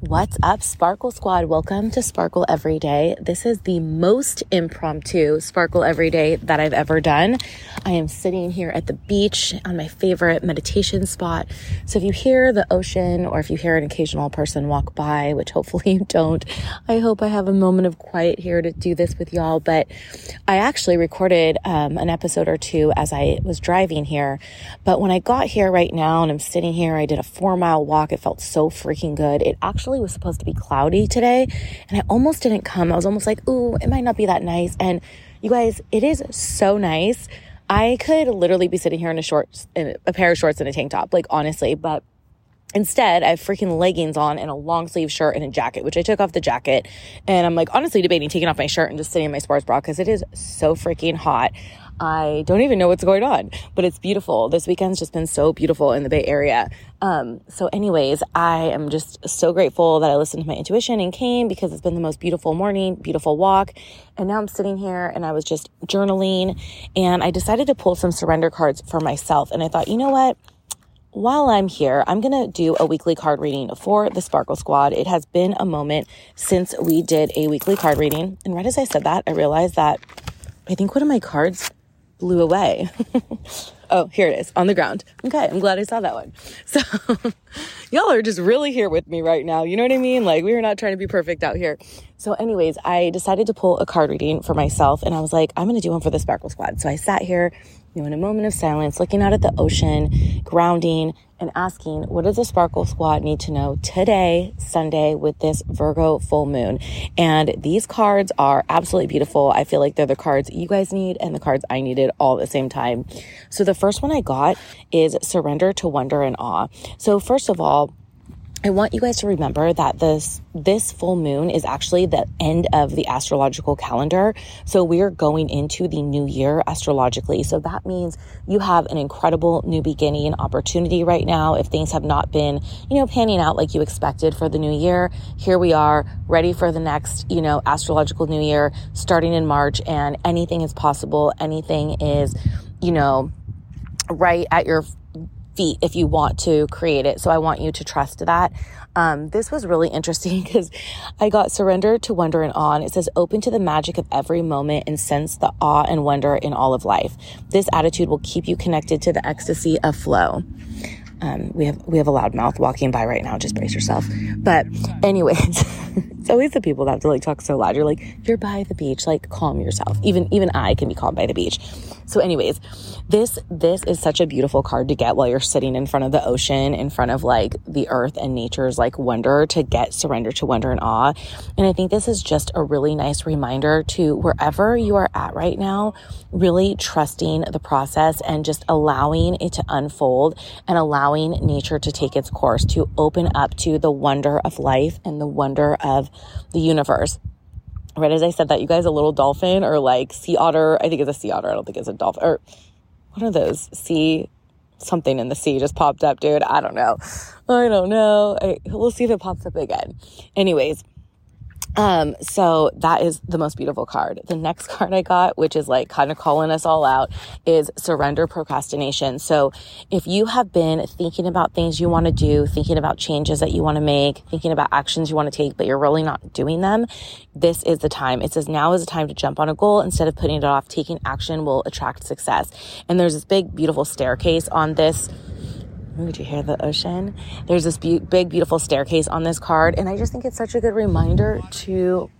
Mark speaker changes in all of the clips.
Speaker 1: What's up, Sparkle Squad? Welcome to Sparkle Every Day. This is the most impromptu Sparkle Every Day that I've ever done. I am sitting here at the beach on my favorite meditation spot. So if you hear the ocean or if you hear an occasional person walk by, which hopefully you don't, I hope I have a moment of quiet here to do this with y'all. But I actually recorded um, an episode or two as I was driving here. But when I got here right now and I'm sitting here, I did a four mile walk. It felt so freaking good. It actually actually was supposed to be cloudy today and I almost didn't come. I was almost like, ooh, it might not be that nice. And you guys, it is so nice. I could literally be sitting here in a short, in a pair of shorts and a tank top, like honestly, but Instead, I have freaking leggings on and a long sleeve shirt and a jacket, which I took off the jacket. And I'm like honestly debating taking off my shirt and just sitting in my sports bra because it is so freaking hot. I don't even know what's going on, but it's beautiful. This weekend's just been so beautiful in the Bay Area. Um, so anyways, I am just so grateful that I listened to my intuition and came because it's been the most beautiful morning, beautiful walk. And now I'm sitting here and I was just journaling and I decided to pull some surrender cards for myself. And I thought, you know what? While I'm here, I'm going to do a weekly card reading for the Sparkle Squad. It has been a moment since we did a weekly card reading. And right as I said that, I realized that I think one of my cards blew away. oh, here it is on the ground. Okay, I'm glad I saw that one. So, y'all are just really here with me right now. You know what I mean? Like, we are not trying to be perfect out here. So, anyways, I decided to pull a card reading for myself and I was like, I'm going to do one for the Sparkle Squad. So, I sat here, you know, in a moment of silence, looking out at the ocean, grounding, and asking, what does the Sparkle Squad need to know today, Sunday, with this Virgo full moon? And these cards are absolutely beautiful. I feel like they're the cards you guys need and the cards I needed all at the same time. So the first one I got is surrender to wonder and awe. So first of all, I want you guys to remember that this this full moon is actually the end of the astrological calendar. So we're going into the new year astrologically. So that means you have an incredible new beginning opportunity right now. If things have not been, you know, panning out like you expected for the new year, here we are ready for the next, you know, astrological new year starting in March and anything is possible. Anything is, you know, right at your feet if you want to create it. So I want you to trust that. Um, this was really interesting because I got surrender to wonder and awe. And it says open to the magic of every moment and sense the awe and wonder in all of life. This attitude will keep you connected to the ecstasy of flow. Um, we have we have a loud mouth walking by right now. Just brace yourself. But anyways, it's always the people that have to like talk so loud. You're like you're by the beach. Like calm yourself. Even even I can be calm by the beach. So anyways, this, this is such a beautiful card to get while you're sitting in front of the ocean, in front of like the earth and nature's like wonder to get surrender to wonder and awe. And I think this is just a really nice reminder to wherever you are at right now, really trusting the process and just allowing it to unfold and allowing nature to take its course to open up to the wonder of life and the wonder of the universe right as I said that, you guys, a little dolphin or like sea otter. I think it's a sea otter. I don't think it's a dolphin or what are those sea something in the sea just popped up, dude. I don't know. I don't know. I, we'll see if it pops up again. Anyways, um, so that is the most beautiful card. The next card I got, which is like kind of calling us all out, is surrender procrastination. So if you have been thinking about things you want to do, thinking about changes that you want to make, thinking about actions you want to take, but you're really not doing them, this is the time. It says now is the time to jump on a goal instead of putting it off. Taking action will attract success. And there's this big, beautiful staircase on this did you hear the ocean? There's this be- big, beautiful staircase on this card. And I just think it's such a good reminder to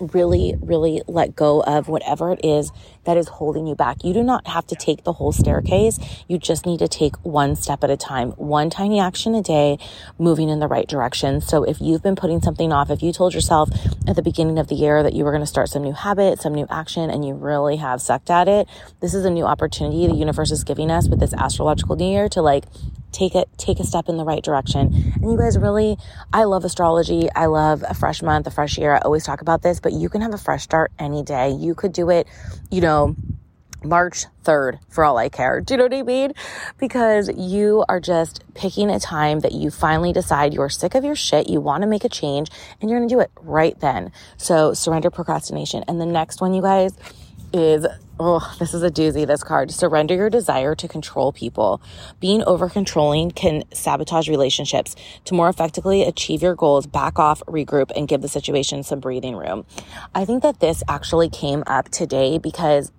Speaker 1: really, really let go of whatever it is that is holding you back. You do not have to take the whole staircase. You just need to take one step at a time, one tiny action a day, moving in the right direction. So if you've been putting something off, if you told yourself at the beginning of the year that you were going to start some new habit, some new action, and you really have sucked at it, this is a new opportunity the universe is giving us with this astrological new year to like take it take a step in the right direction and you guys really i love astrology i love a fresh month a fresh year i always talk about this but you can have a fresh start any day you could do it you know March 3rd for all I care. Do you know what I mean? Because you are just picking a time that you finally decide you're sick of your shit, you want to make a change, and you're going to do it right then. So surrender procrastination. And the next one, you guys, is oh, this is a doozy, this card. Surrender your desire to control people. Being over controlling can sabotage relationships. To more effectively achieve your goals, back off, regroup, and give the situation some breathing room. I think that this actually came up today because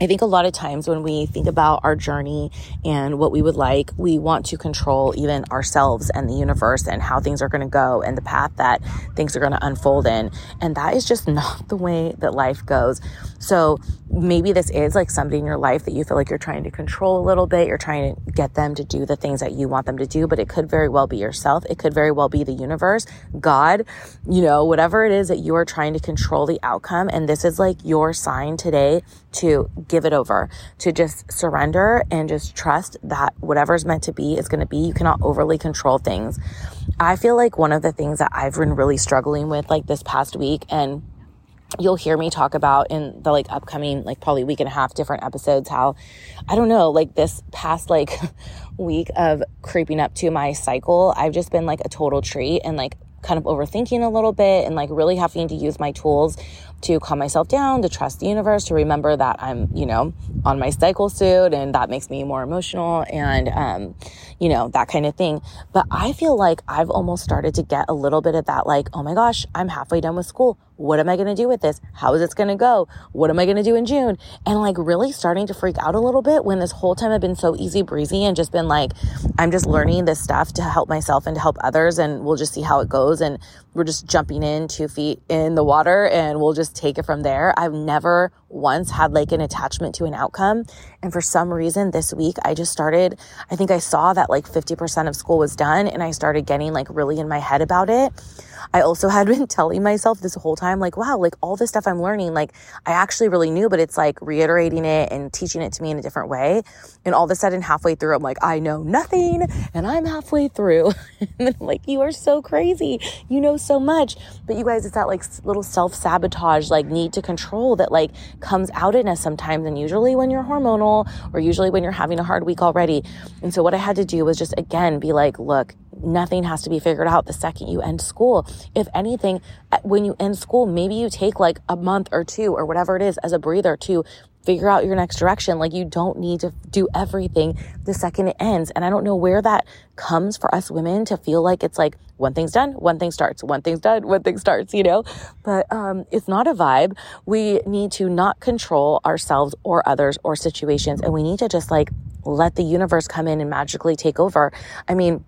Speaker 1: I think a lot of times when we think about our journey and what we would like, we want to control even ourselves and the universe and how things are going to go and the path that things are going to unfold in. And that is just not the way that life goes. So maybe this is like somebody in your life that you feel like you're trying to control a little bit. You're trying to get them to do the things that you want them to do, but it could very well be yourself. It could very well be the universe, God, you know, whatever it is that you are trying to control the outcome. And this is like your sign today to give it over, to just surrender and just trust that whatever's meant to be is going to be. You cannot overly control things. I feel like one of the things that I've been really struggling with like this past week and you'll hear me talk about in the like upcoming like probably week and a half different episodes how i don't know like this past like week of creeping up to my cycle i've just been like a total treat and like kind of overthinking a little bit and like really having to use my tools to calm myself down, to trust the universe, to remember that I'm, you know, on my cycle suit and that makes me more emotional and, um, you know, that kind of thing. But I feel like I've almost started to get a little bit of that, like, oh my gosh, I'm halfway done with school. What am I going to do with this? How is this going to go? What am I going to do in June? And like really starting to freak out a little bit when this whole time I've been so easy breezy and just been like, I'm just learning this stuff to help myself and to help others. And we'll just see how it goes. And we're just jumping in two feet in the water and we'll just take it from there. I've never once had like an attachment to an outcome. And for some reason this week, I just started, I think I saw that like 50% of school was done and I started getting like really in my head about it. I also had been telling myself this whole time, like, wow, like all this stuff I'm learning, like I actually really knew, but it's like reiterating it and teaching it to me in a different way. And all of a sudden, halfway through, I'm like, I know nothing and I'm halfway through. and like, you are so crazy. You know so much. But you guys, it's that like little self sabotage, like need to control that like comes out in us sometimes. And usually when you're hormonal or usually when you're having a hard week already. And so what I had to do was just again be like, look, nothing has to be figured out the second you end school. If anything, when you end school, maybe you take like a month or two or whatever it is as a breather to figure out your next direction. Like you don't need to do everything the second it ends. And I don't know where that comes for us women to feel like it's like one thing's done, one thing starts, one thing's done, one thing starts, you know? But um, it's not a vibe. We need to not control ourselves or others or situations. And we need to just like let the universe come in and magically take over. I mean,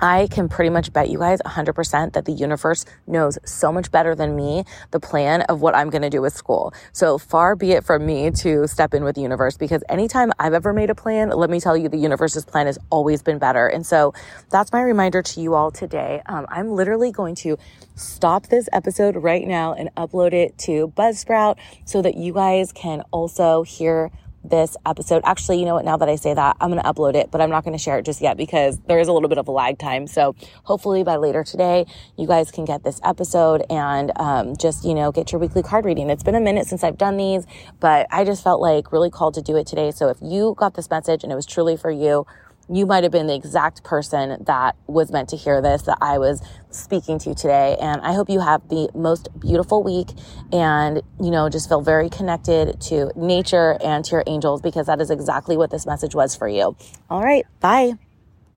Speaker 1: I can pretty much bet you guys 100% that the universe knows so much better than me the plan of what I'm going to do with school. So far be it from me to step in with the universe because anytime I've ever made a plan, let me tell you, the universe's plan has always been better. And so that's my reminder to you all today. Um, I'm literally going to stop this episode right now and upload it to Buzzsprout so that you guys can also hear this episode. Actually, you know what? Now that I say that, I'm going to upload it, but I'm not going to share it just yet because there is a little bit of a lag time. So hopefully by later today, you guys can get this episode and um, just, you know, get your weekly card reading. It's been a minute since I've done these, but I just felt like really called to do it today. So if you got this message and it was truly for you, you might have been the exact person that was meant to hear this that I was speaking to today. And I hope you have the most beautiful week and, you know, just feel very connected to nature and to your angels because that is exactly what this message was for you. All right. Bye.